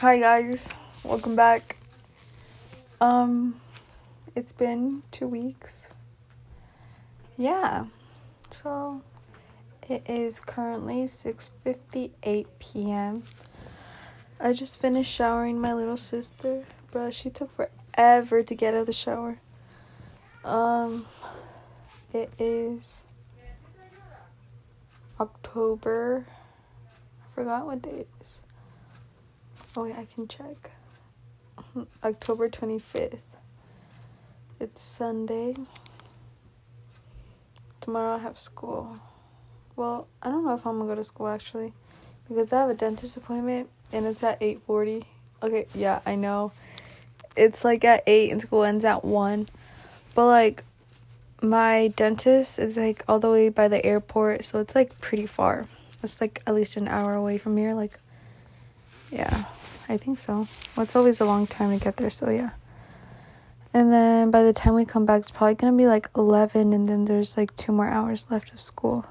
Hi guys, welcome back. Um it's been 2 weeks. Yeah. So it is currently 6:58 p.m. I just finished showering my little sister, but she took forever to get out of the shower. Um it is October. I forgot what day it is. Oh, yeah, I can check. October 25th. It's Sunday. Tomorrow I have school. Well, I don't know if I'm gonna go to school actually because I have a dentist appointment and it's at 8:40. Okay, yeah, I know. It's like at 8 and school ends at 1. But like my dentist is like all the way by the airport, so it's like pretty far. It's like at least an hour away from here like yeah. I think so. Well, it's always a long time to get there, so yeah. And then by the time we come back, it's probably gonna be like 11, and then there's like two more hours left of school.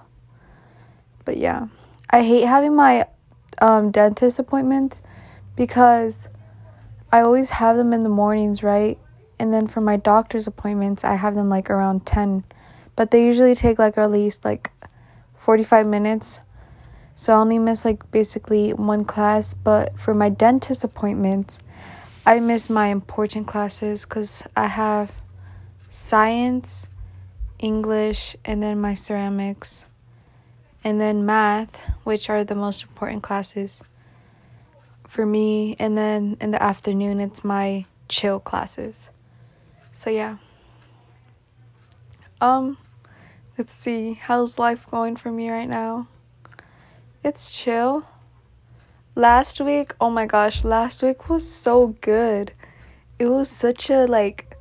But yeah, I hate having my um, dentist appointments because I always have them in the mornings, right? And then for my doctor's appointments, I have them like around 10, but they usually take like at least like 45 minutes. So I only miss like basically one class, but for my dentist appointments, I miss my important classes cuz I have science, English, and then my ceramics, and then math, which are the most important classes for me, and then in the afternoon it's my chill classes. So yeah. Um let's see how's life going for me right now? It's chill. Last week, oh my gosh, last week was so good. It was such a like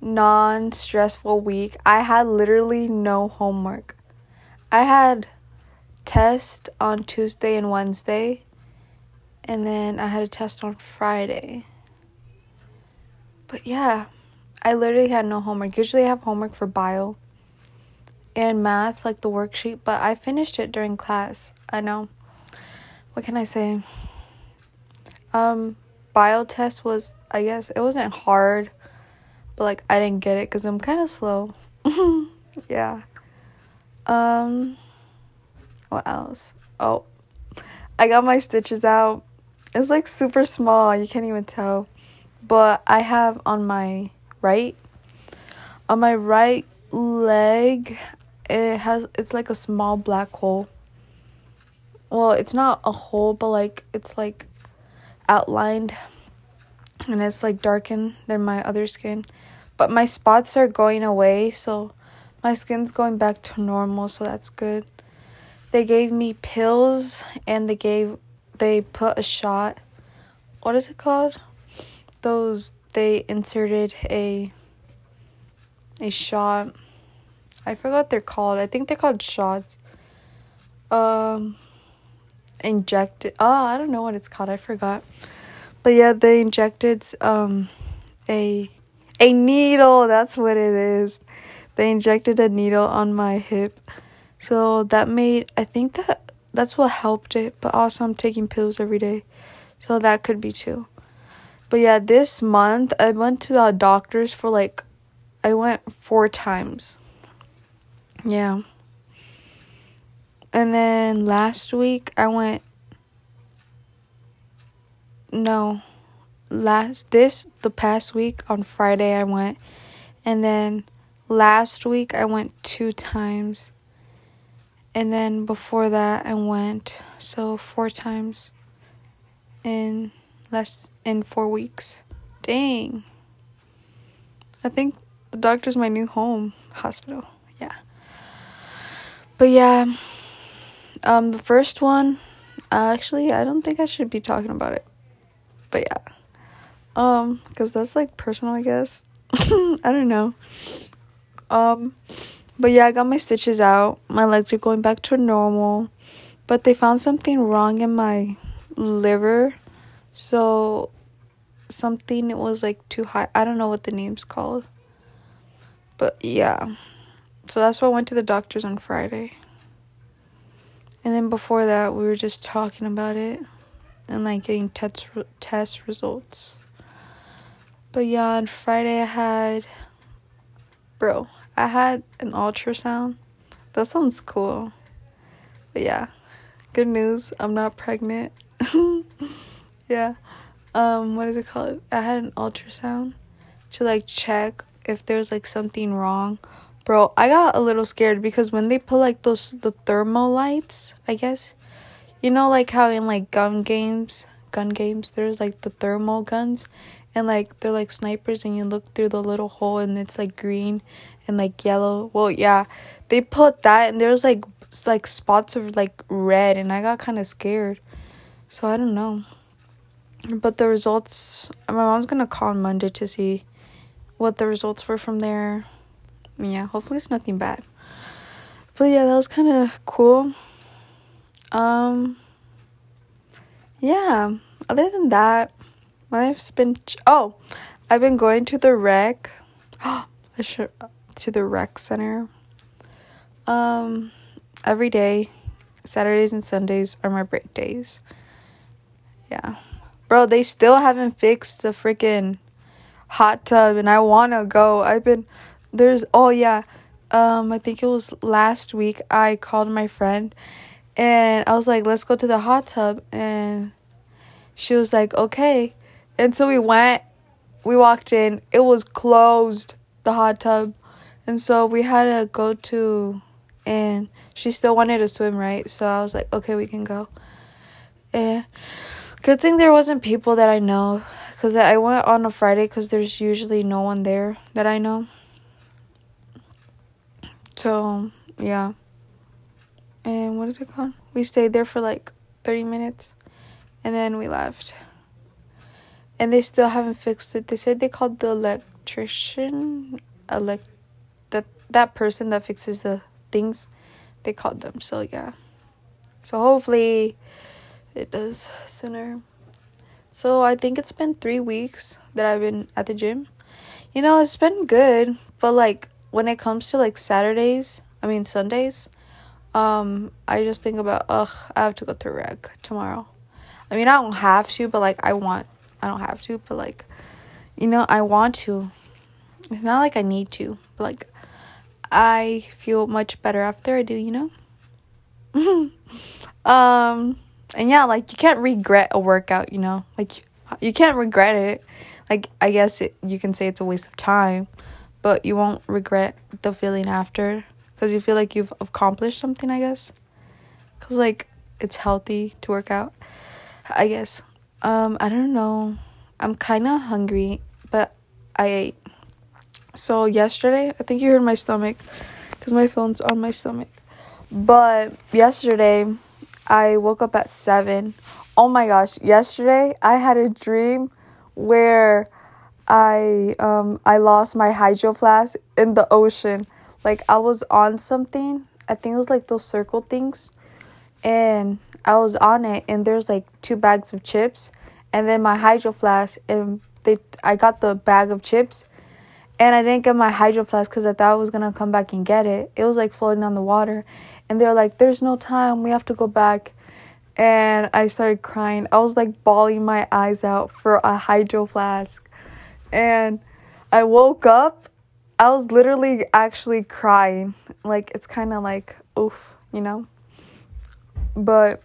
non-stressful week. I had literally no homework. I had test on Tuesday and Wednesday, and then I had a test on Friday. But yeah, I literally had no homework. Usually I have homework for bio and math, like the worksheet, but I finished it during class. I know. What can I say? Um, bio test was, I guess, it wasn't hard, but like I didn't get it because I'm kind of slow. yeah. Um, what else? Oh, I got my stitches out. It's like super small, you can't even tell. But I have on my right, on my right leg, it has it's like a small black hole. Well, it's not a hole, but like it's like outlined and it's like darkened than my other skin. But my spots are going away, so my skin's going back to normal, so that's good. They gave me pills and they gave they put a shot. What is it called? Those they inserted a a shot I forgot they're called. I think they're called shots. Um, injected. Oh, I don't know what it's called. I forgot. But yeah, they injected um a a needle. That's what it is. They injected a needle on my hip. So that made I think that that's what helped it, but also I'm taking pills every day. So that could be too. But yeah, this month I went to the doctors for like I went 4 times. Yeah. And then last week I went no last this the past week on Friday I went and then last week I went two times and then before that I went so four times in less in 4 weeks. Dang. I think the doctor's my new home hospital. But yeah, um, the first one, uh, actually, I don't think I should be talking about it. But yeah, um, because that's like personal, I guess. I don't know. Um, but yeah, I got my stitches out. My legs are going back to normal, but they found something wrong in my liver, so something it was like too high. I don't know what the name's called. But yeah. So that's why I went to the doctor's on Friday. And then before that, we were just talking about it. and like getting test test results. But yeah, on Friday I had bro, I had an ultrasound. That sounds cool. But yeah. Good news, I'm not pregnant. yeah. Um what is it called? I had an ultrasound to like check if there's like something wrong. Bro, I got a little scared because when they put like those the thermal lights, I guess you know, like how in like gun games, gun games, there's like the thermal guns, and like they're like snipers, and you look through the little hole, and it's like green and like yellow. Well, yeah, they put that, and there's like like spots of like red, and I got kind of scared. So I don't know. But the results, my mom's gonna call on Monday to see what the results were from there. Yeah, hopefully it's nothing bad. But yeah, that was kind of cool. Um, yeah, other than that, my life's been. Ch- oh, I've been going to the rec. I should to the rec center. Um, every day, Saturdays and Sundays are my break days. Yeah, bro, they still haven't fixed the freaking hot tub, and I wanna go. I've been there's oh yeah, um, I think it was last week. I called my friend and I was like, let's go to the hot tub. And she was like, okay. And so we went, we walked in, it was closed, the hot tub. And so we had to go to, and she still wanted to swim, right? So I was like, okay, we can go. And good thing there wasn't people that I know. Because I went on a Friday because there's usually no one there that I know. So, yeah and what is it called? We stayed there for like 30 minutes and then we left. And they still haven't fixed it. They said they called the electrician, elect that that person that fixes the things. They called them. So yeah. So hopefully it does sooner. So I think it's been 3 weeks that I've been at the gym. You know, it's been good, but like when it comes to like Saturdays, I mean Sundays, um, I just think about, ugh, I have to go to rec tomorrow. I mean, I don't have to, but like, I want, I don't have to, but like, you know, I want to. It's not like I need to, but like, I feel much better after I do, you know? um, and yeah, like, you can't regret a workout, you know? Like, you can't regret it. Like, I guess it, you can say it's a waste of time, but you won't regret the feeling after because you feel like you've accomplished something, I guess. Because, like, it's healthy to work out, I guess. Um, I don't know. I'm kind of hungry, but I ate. So, yesterday, I think you heard my stomach because my phone's on my stomach. But yesterday, I woke up at 7. Oh my gosh, yesterday I had a dream where I um I lost my hydro flask in the ocean like I was on something. I think it was like those circle things. And I was on it and there's like two bags of chips and then my hydro flask and they I got the bag of chips and I didn't get my hydro flask because I thought I was gonna come back and get it. It was like floating on the water, and they're like, "There's no time. We have to go back." And I started crying. I was like bawling my eyes out for a hydro flask, and I woke up I was literally actually crying. Like it's kind of like oof, you know. But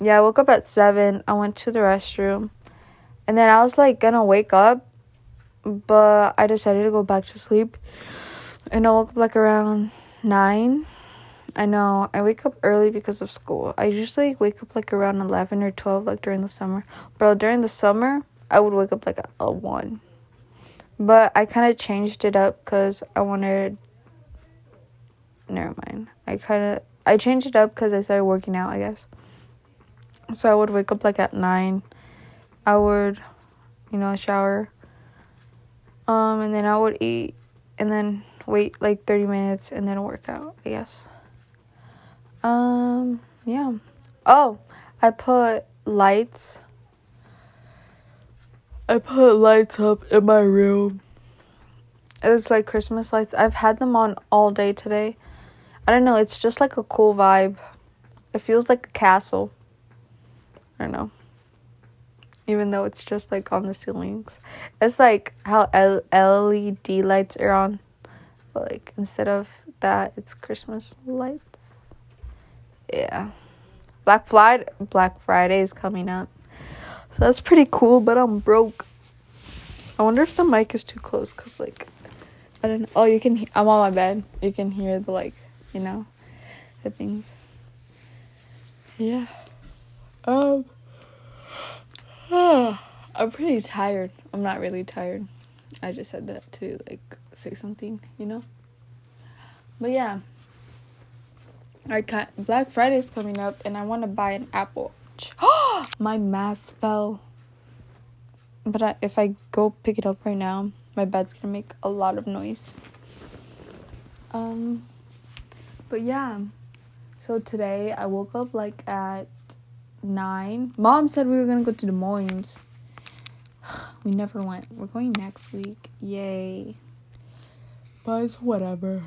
yeah, I woke up at 7. I went to the restroom. And then I was like gonna wake up, but I decided to go back to sleep. And I woke up like around 9. I know I wake up early because of school. I usually wake up like around 11 or 12 like during the summer. Bro, during the summer, I would wake up like a 1. But I kind of changed it up because I wanted. Never mind. I kind of. I changed it up because I started working out, I guess. So I would wake up like at 9. I would, you know, shower. Um, and then I would eat and then wait like 30 minutes and then work out, I guess. Um, yeah. Oh, I put lights I put lights up in my room. It's like Christmas lights. I've had them on all day today. I don't know, it's just like a cool vibe. It feels like a castle. I don't know. even though it's just like on the ceilings. It's like how L- LED lights are on, but like instead of that, it's Christmas lights. Yeah. Black Friday Black Friday is coming up. So that's pretty cool, but I'm broke. I wonder if the mic is too close cuz like I don't know. Oh, you can he- I'm on my bed. You can hear the like, you know, the things. Yeah. Um I'm pretty tired. I'm not really tired. I just said that to like say something, you know? But yeah. I can Black Friday is coming up and I want to buy an Apple Watch. my mask fell. But I, if I go pick it up right now, my bed's to make a lot of noise. Um but yeah. So today I woke up like at 9. Mom said we were to go to Des Moines. we never went. We're going next week. Yay. But it's whatever.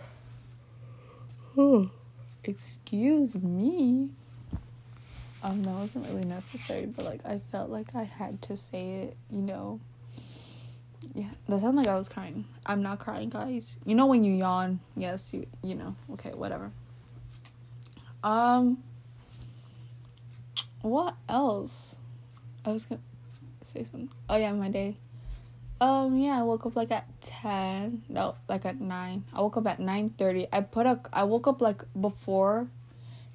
Excuse me. Um, that wasn't really necessary, but like I felt like I had to say it, you know. Yeah, that sounded like I was crying. I'm not crying, guys. You know when you yawn, yes, you you know. Okay, whatever. Um what else? I was gonna say something. Oh yeah, my day. Um yeah, I woke up like at ten. No, like at nine. I woke up at nine thirty. I put a I woke up like before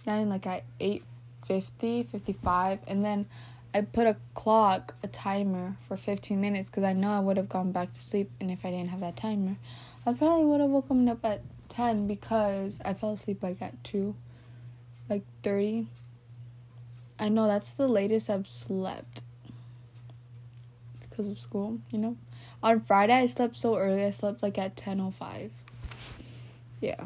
nine, like at 8 50, 55, and then I put a clock, a timer for 15 minutes because I know I would have gone back to sleep. And if I didn't have that timer, I probably would have woken up at 10 because I fell asleep like at 2, like 30. I know that's the latest I've slept because of school, you know. On Friday I slept so early. I slept like at 10:05. Yeah.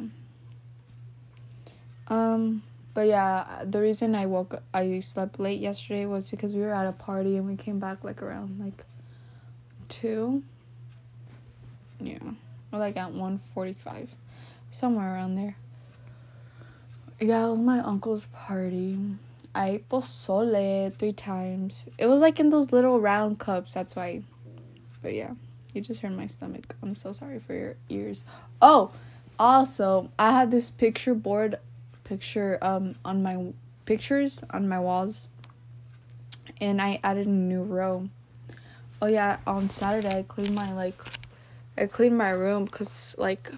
Um but yeah, the reason I woke I slept late yesterday was because we were at a party and we came back like around like 2. Yeah. Or like at 1:45. Somewhere around there. Yeah, it was my uncle's party. I ate pozole three times. It was like in those little round cups, that's why. But yeah, you just heard my stomach. I'm so sorry for your ears. Oh, also, I had this picture board picture um on my pictures on my walls. And I added a new row. Oh yeah, on Saturday I cleaned my like I cleaned my room cuz like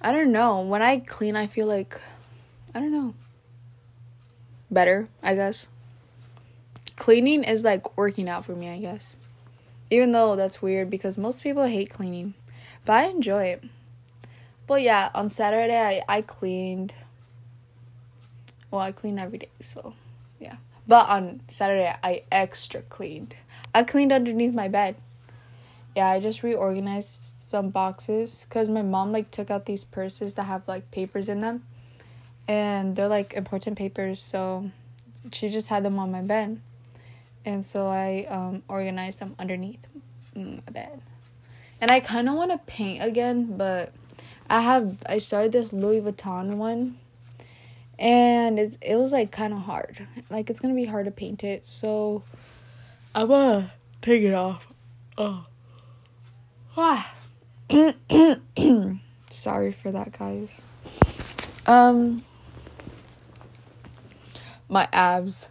I don't know, when I clean I feel like I don't know better, I guess. Cleaning is like working out for me, I guess. Even though that's weird because most people hate cleaning, but I enjoy it. But yeah, on Saturday I, I cleaned. Well, I clean every day, so yeah. But on Saturday I extra cleaned. I cleaned underneath my bed. Yeah, I just reorganized some boxes because my mom like took out these purses that have like papers in them and they're like important papers so she just had them on my bed and so i um, organized them underneath my bed and i kind of want to paint again but i have i started this louis vuitton one and it's, it was like kind of hard like it's gonna be hard to paint it so i'm gonna take it off oh ah. sorry for that guys um my abs.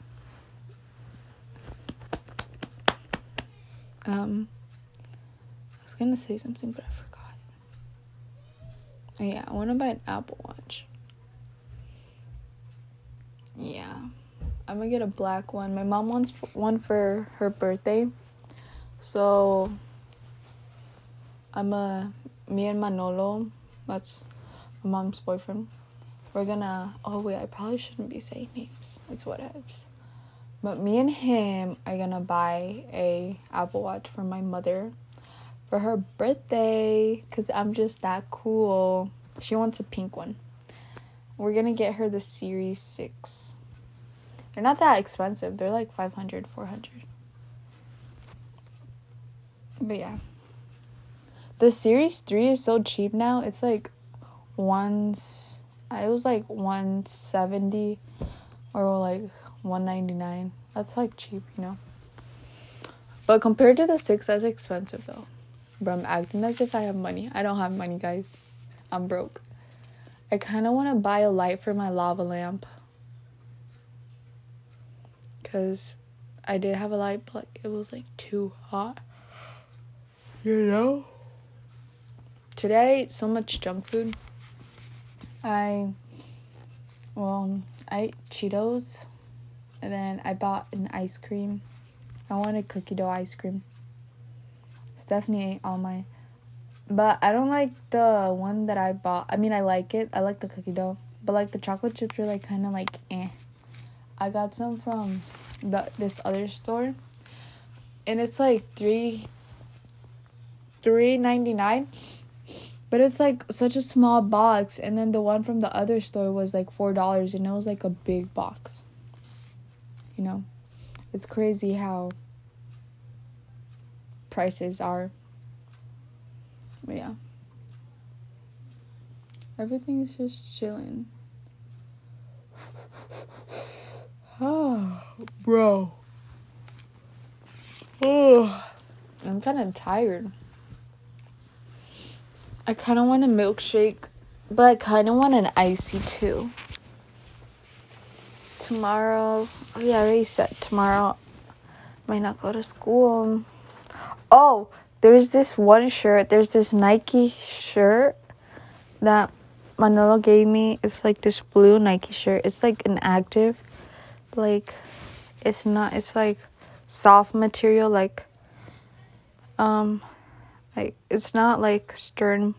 Um, I was gonna say something, but I forgot. Oh, yeah, I want to buy an Apple Watch. Yeah, I'm gonna get a black one. My mom wants one for her birthday, so I'm a me and Manolo. That's my mom's boyfriend we're gonna oh wait i probably shouldn't be saying names. It's whatevs. But me and him are gonna buy a apple watch for my mother for her birthday because i'm just that cool. She wants a pink one we're gonna get her the series 6 they're not that expensive they're like 500 400 but yeah the series 3 is so cheap now it's like once it was like 170 or like 199 that's like cheap you know But compared to the six, that's expensive though. Bro, I'm acting as if I have money. I don't have money, guys. I'm broke. I kind of want to buy a light for my lava lamp. Because I did have a light, but it was like too hot. You know? Today so much junk food. I, well, I ate Cheetos. And then I bought an ice cream. I wanted cookie dough ice cream. Stephanie ate all my. But I don't like the one that I bought. I mean, I like it. I like the cookie dough. But like the chocolate chips are like kind of like eh. I got some from the this other store. And it's like 3 three ninety nine. But it's like such a small box and then the one from the other store was like four dollars and it was like a big box. You know? It's crazy how prices are. But yeah. Everything is just chilling. Oh, bro. Oh, I'm kind of tired. I kind of want a milkshake, but I kind of want an icy too. Tomorrow, oh yeah, I already said tomorrow. Might not go to school. Oh, there's this one shirt. There's this Nike shirt that Manolo gave me. It's like this blue Nike shirt. It's like an active, like, it's not. It's like soft material. Like, um, like it's not like stern.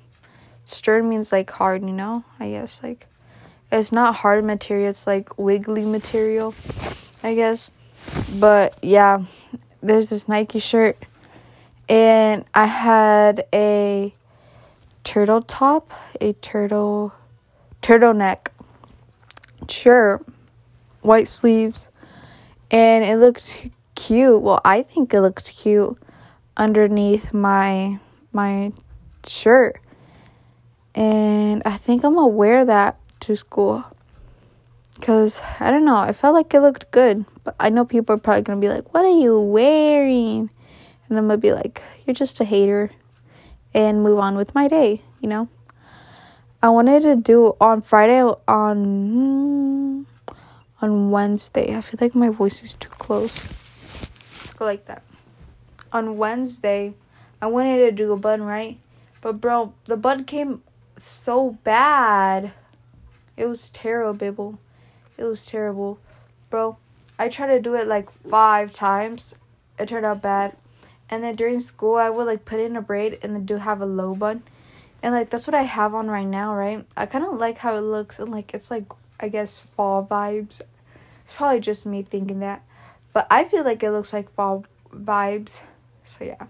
Stern means like hard. You know. I guess like, it's not hard material. It's like wiggly material. I guess, but yeah, there's this Nike shirt and I had a turtle top, a turtle turtleneck shirt, white sleeves, and it looked cute. Well, I think it looks cute underneath my my shirt. And I think I'm gonna wear that to school. Cause I don't know, I felt like it looked good. But I know people are probably gonna be like, What are you wearing? And I'm gonna be like, you're just a hater and move on with my day, you know? I wanted to do on Friday on on Wednesday. I feel like my voice is too close. Let's go like that. On Wednesday, I wanted to do a bun, right? But bro, the bun came so bad. It was terrible. It was terrible. Bro, I tried to do it like 5 times. It turned out bad. And then during school, I would like put in a braid and then do have a low bun. And like that's what I have on right now, right? I kind of like how it looks and like it's like I guess fall vibes. It's probably just me thinking that. But I feel like it looks like fall vibes. So yeah.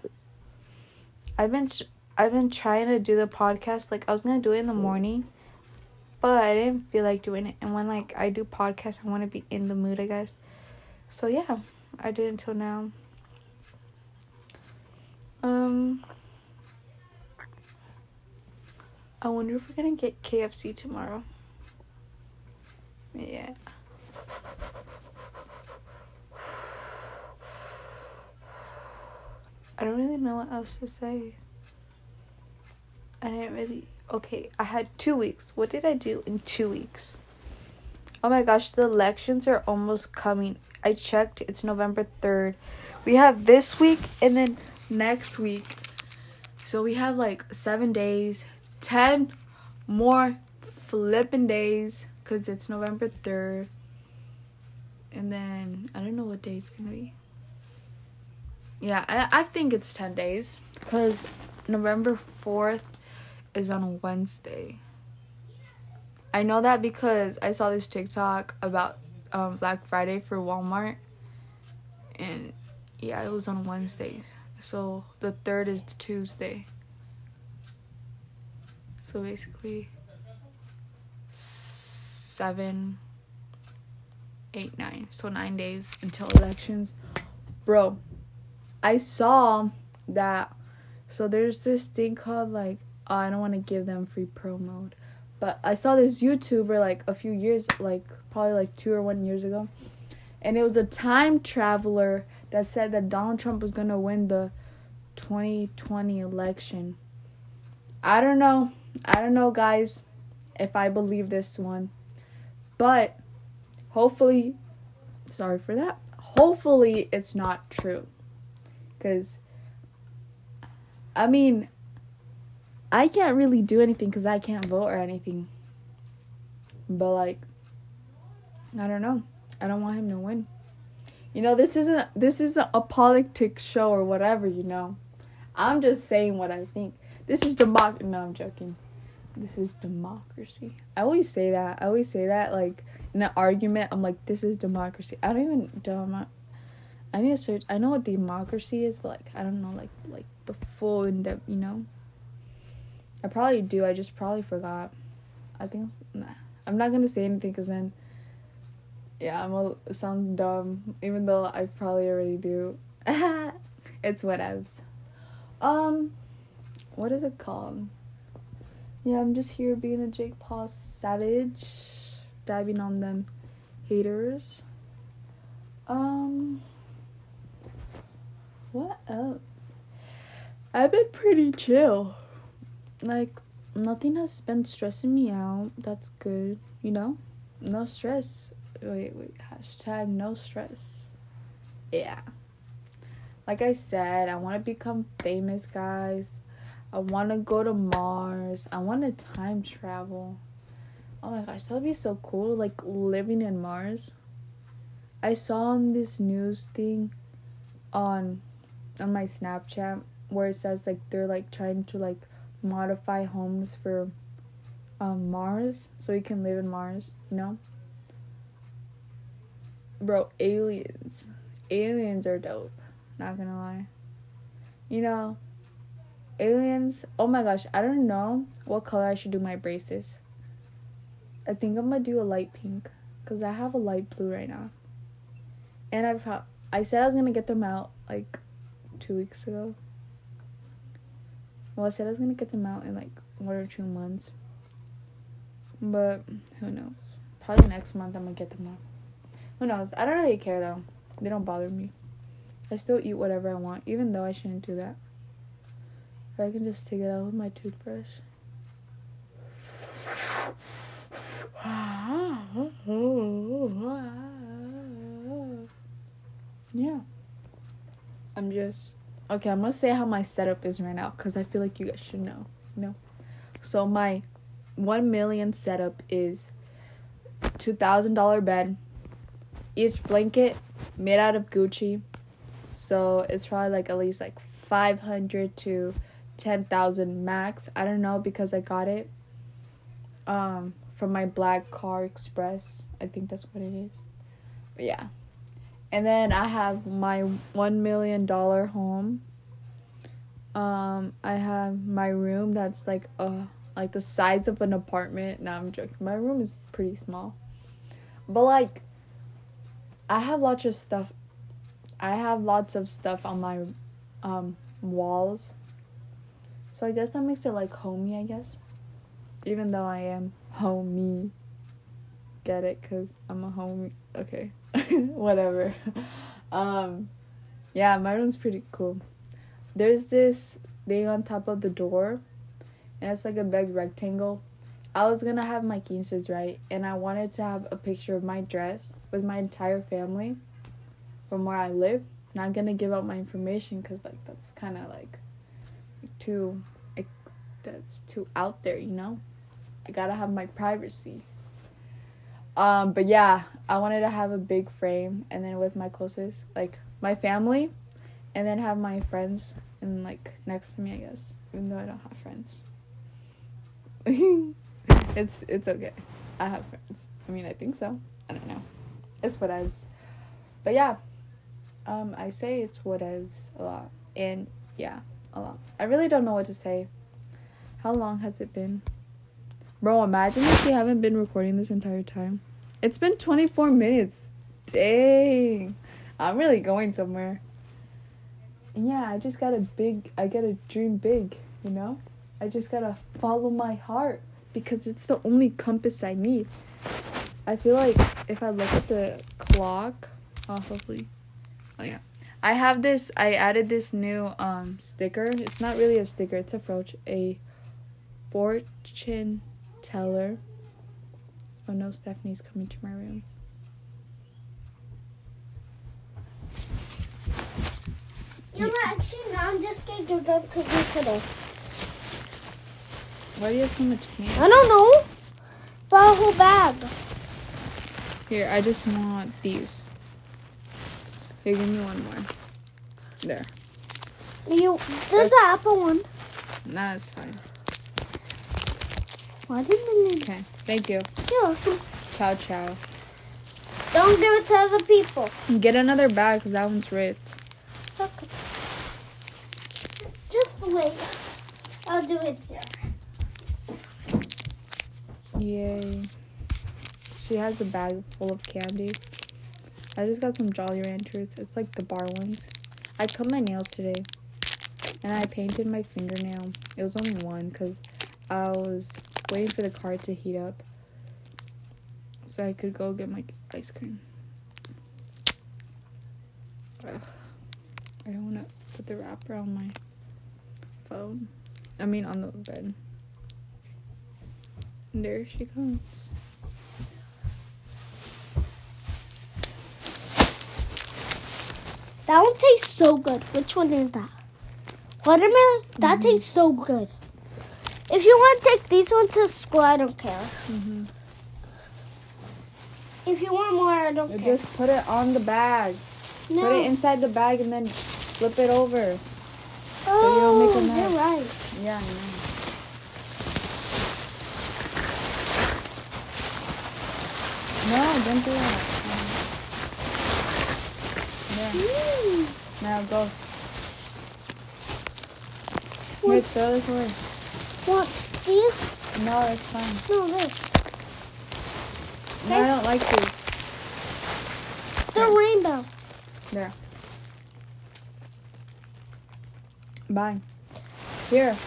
I've been I've been trying to do the podcast like I was going to do it in the morning, but I didn't feel like doing it. And when like I do podcasts, I want to be in the mood, I guess. So yeah, I did until now. Um, I wonder if we're gonna get KFC tomorrow. Yeah. I don't really know what else to say. I didn't really. Okay, I had two weeks. What did I do in two weeks? Oh my gosh, the elections are almost coming. I checked, it's November 3rd. We have this week and then next week. So we have like seven days, 10 more flipping days because it's November 3rd. And then I don't know what day it's going to be. Yeah, I, I think it's 10 days because November 4th is on Wednesday. I know that because I saw this TikTok about um, Black Friday for Walmart. And yeah, it was on Wednesdays. So the third is Tuesday. So basically, seven, eight, nine. So nine days until elections. Bro, I saw that. So there's this thing called like, oh, I don't want to give them free promo. But I saw this YouTuber like a few years, like probably like two or one years ago. And it was a time traveler that said that Donald Trump was gonna win the 2020 election. I don't know. I don't know, guys, if I believe this one. But hopefully, sorry for that. Hopefully, it's not true. Because, I mean, I can't really do anything because I can't vote or anything. But, like, I don't know. I don't want him to win. You know, this isn't this isn't a politics show or whatever, you know. I'm just saying what I think. This is democ no, I'm joking. This is democracy. I always say that. I always say that like in an argument, I'm like, this is democracy. I don't even demo I need to search I know what democracy is, but like I don't know like like the full in depth, you know. I probably do. I just probably forgot. I think nah. I'm not gonna say anything because then yeah, I'm a sound dumb, even though I probably already do. it's whatevs. Um, what is it called? Yeah, I'm just here being a Jake Paul savage, diving on them haters. Um, what else? I've been pretty chill. Like, nothing has been stressing me out. That's good, you know? No stress wait, wait, hashtag no stress. Yeah. Like I said, I want to become famous, guys. I want to go to Mars. I want to time travel. Oh my gosh, that would be so cool. Like living in Mars. I saw on this news thing on on my Snapchat where it says like they're like trying to like modify homes for um Mars so you can live in Mars, you know? Bro, aliens. Aliens are dope. Not gonna lie. You know, aliens. Oh my gosh, I don't know what color I should do my braces. I think I'm gonna do a light pink because I have a light blue right now. And I've ha- I said I was gonna get them out like two weeks ago. Well, I said I was gonna get them out in like one or two months. But who knows? Probably next month I'm gonna get them out. Who knows? I don't really care though. They don't bother me. I still eat whatever I want, even though I shouldn't do that. I can just take it out with my toothbrush. yeah. I'm just okay. I'm gonna say how my setup is right now because I feel like you guys should know. Know. So my one million setup is two thousand dollar bed each blanket made out of Gucci. So it's probably like at least like 500 to 10,000 max. I don't know because I got it um from my Black Car Express. I think that's what it is. But yeah. And then I have my 1 million dollar home. Um I have my room that's like uh like the size of an apartment. Now I'm joking. My room is pretty small. But like I have lots of stuff. I have lots of stuff on my um, walls. So I guess that makes it like homey, I guess. Even though I am homey. Get it? Because I'm a homie. Okay. Whatever. um, yeah, my room's pretty cool. There's this thing on top of the door, and it's like a big rectangle I was gonna have my quinces, right? And I wanted to have a picture of my dress with my entire family from where I live. Not gonna give out my information because like that's kind of like too, that's too out there, you know. I gotta have my privacy. Um, but yeah, I wanted to have a big frame and then with my closest, like my family, and then have my friends and like next to me, I guess, even though I don't have friends. It's it's okay. I have friends. I mean, I think so. I don't know. It's whatevs. But yeah, um, I say it's whatevs a lot, and yeah, a lot. I really don't know what to say. How long has it been? Bro, imagine if we haven't been recording this entire time. It's been 24 minutes. Dang. I'm really going somewhere. And yeah, I just got a big, I got to dream big, you know? I just gotta follow my heart because it's the only compass I need. I feel like if I look at the clock, oh, hopefully, oh yeah, I have this. I added this new um sticker. It's not really a sticker. It's a froch, a fortune teller. Oh no, Stephanie's coming to my room. You know, actually, no, I'm just gonna give them to you today. Why do you have so much candy? I don't know. But a whole bag. Here, I just want these. Here, give me one more. There. You, there's the apple one. Nah, that's fine. Why didn't you? Okay, thank you. You're welcome. Ciao, ciao. Don't give it to other people. Get another bag because that one's ripped. Okay. Just wait. I'll do it here. Yay. She has a bag full of candy. I just got some Jolly Ranchers. It's like the bar ones. I cut my nails today. And I painted my fingernail. It was only one because I was waiting for the car to heat up. So I could go get my ice cream. Ugh. I don't want to put the wrapper on my phone. I mean, on the bed. And there she comes. That one tastes so good. Which one is that? Watermelon? That Mhm. tastes so good. If you want to take these ones to school, I don't care. Mm-hmm. If you want more, I don't care. Just put it on the bag. no. Put it inside the bag and then flip it over. oh, you don't make a you're right. Yeah, I know. No, don't do that. There. Mm. Now go. Here, throw this away. What? These? No, it's fine. No, this. No, I don't like these. The rainbow. There. Bye. Here.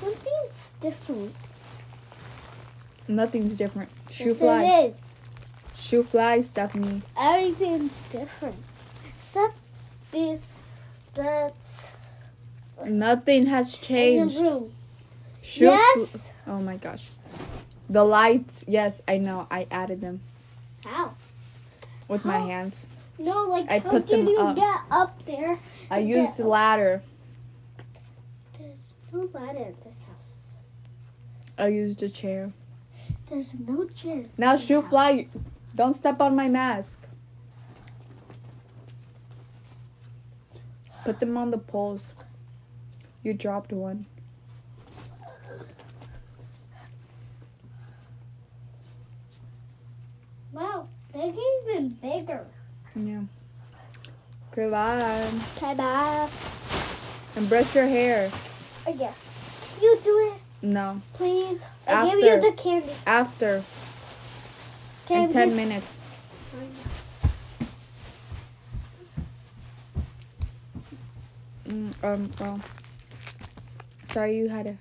Something's different. Nothing's different. Shoe yes, fly. it is. Shoe fly, Stephanie. Everything's different. Except this, that's uh, Nothing has changed. in the room. Shoe yes. fl- oh my gosh. The lights, yes, I know. I added them How? with my hands. No, like I how put did them you up. get up there? I used the ladder. There's no ladder in this house. I used a chair. There's no chairs. Now shoe fly. Don't step on my mask. Put them on the poles. You dropped one. Wow, they're getting even bigger. Yeah. Goodbye. Okay, bye. And brush your hair. Yes. You do it, No. please? I give you the candy. After. In 10 minutes. Mm, um, well. Sorry you had to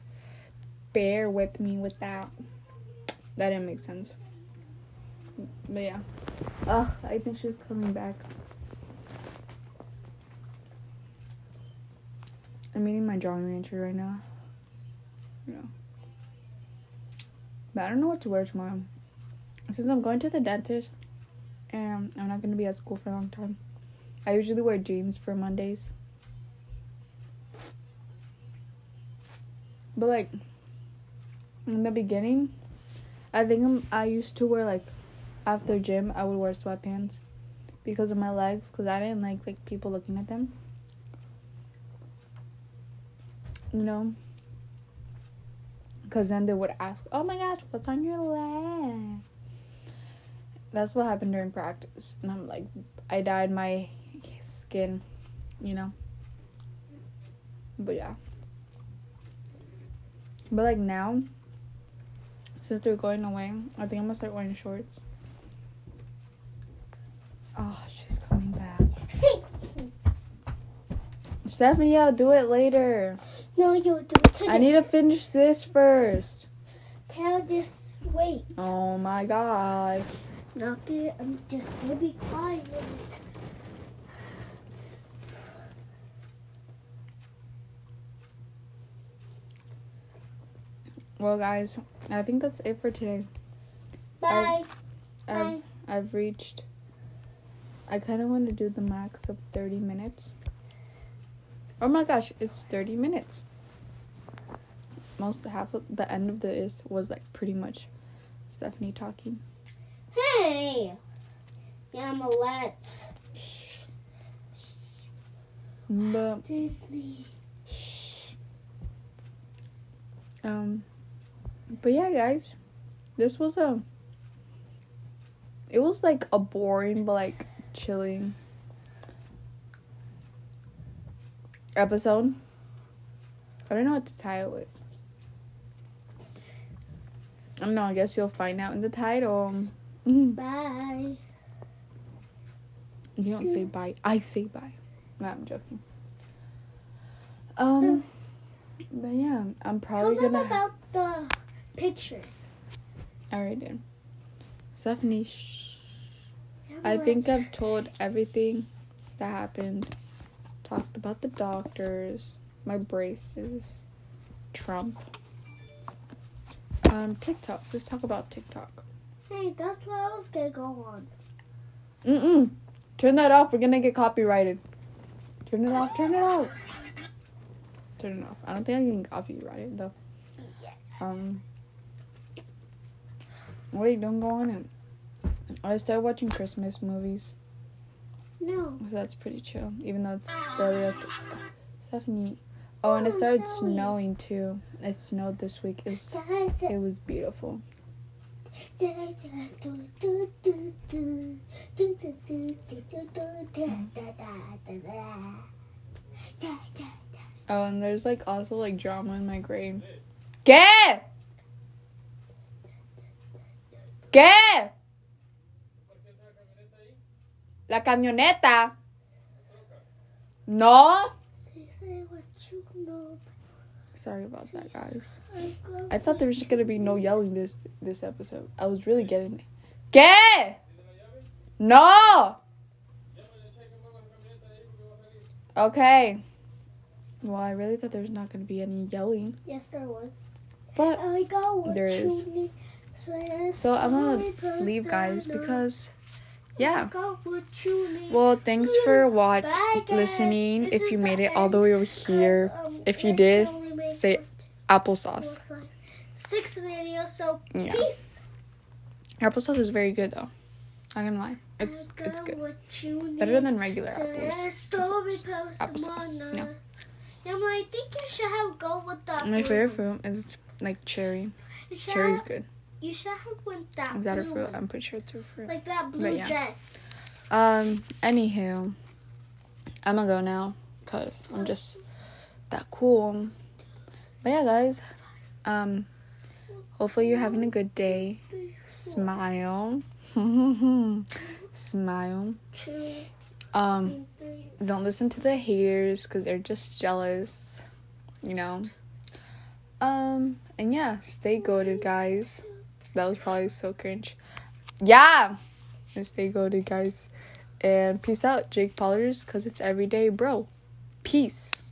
bear with me with that. That didn't make sense. But yeah. Oh, I think she's coming back. I'm eating my Jolly Rancher right now. Yeah. But I don't know what to wear tomorrow. Since I'm going to the dentist and I'm not going to be at school for a long time, I usually wear jeans for Mondays. But like in the beginning, I think I'm, I used to wear like after gym I would wear sweatpants because of my legs because I didn't like like people looking at them. You know, because then they would ask, "Oh my gosh, what's on your leg?" That's what happened during practice, and I'm like, I dyed my skin, you know. But yeah. But like now, since they're going away, I think I'm gonna start wearing shorts. Oh, she's coming back. Stephanie, I'll do it later. No, you do it today. I need to finish this first. Can I just wait? Oh my god. not gonna. I'm just gonna be quiet. Well, guys, I think that's it for today. Bye. I've, Bye. I've reached. I kind of want to do the max of 30 minutes. Oh my gosh, it's 30 minutes. Most half of the end of this was like pretty much Stephanie talking. Hey. Yamalette. But Disney. um but yeah, guys. This was a it was like a boring but like chilling episode. I don't know what to title it. I don't know, I guess you'll find out in the title. Mhm. Bye. You don't say bye. I say bye. No, I'm joking. Um but yeah, I'm Tell probably them gonna about the pictures. Alright then. Stephanie shh. I think I've told everything that happened. Talked about the doctors, my braces, Trump. Um, TikTok. Let's talk about TikTok. Hey, that's what I was gonna go on. Mm-mm. Turn that off. We're gonna get copyrighted. Turn it off. Turn it off. Turn it off. I don't think I can copyrighted though. Um. Wait, don't go on it. I started watching Christmas movies. No. So that's pretty chill, even though it's barely up to Stephanie. Oh, and it started Oh, snowing too. It snowed this week. It was, it was beautiful. Oh, and there's like also like drama in my grade. ¿Qué? ¿Qué? La camioneta. No. Sorry about that, guys. I thought there was just gonna be no yelling this this episode. I was really getting. ¿Qué? No. Okay. Well, I really thought there was not gonna be any yelling, Yes, there was. but I got what There is. so I'm gonna leave, guys, because yeah. got what you need. Well, thanks for watch listening. If you made it all the way over here, if you did, can only make say applesauce. two, four, five, Six videos, so Yeah. peace. Applesauce is very good though. I'm gonna lie, it's I good. Better than regular apples. I story post Applesauce, no. I think you should have go with that. My favorite fruit is like cherry. Cherry's good. You should have went that. Is that a fruit? one. I'm pretty sure it's a fruit. Like that blue yeah. dress. Um. Anywho, I'm gonna go now, cause I'm just that cool. But yeah, guys. Um. Hopefully you're having a good day. Smile. Smile. Um. don't listen to the haters because they're just jealous you know um and yeah stay goaded guys that was probably so cringe. Yeah. And stay goaded guys. And peace out Jake Paulers because it's everyday bro. Peace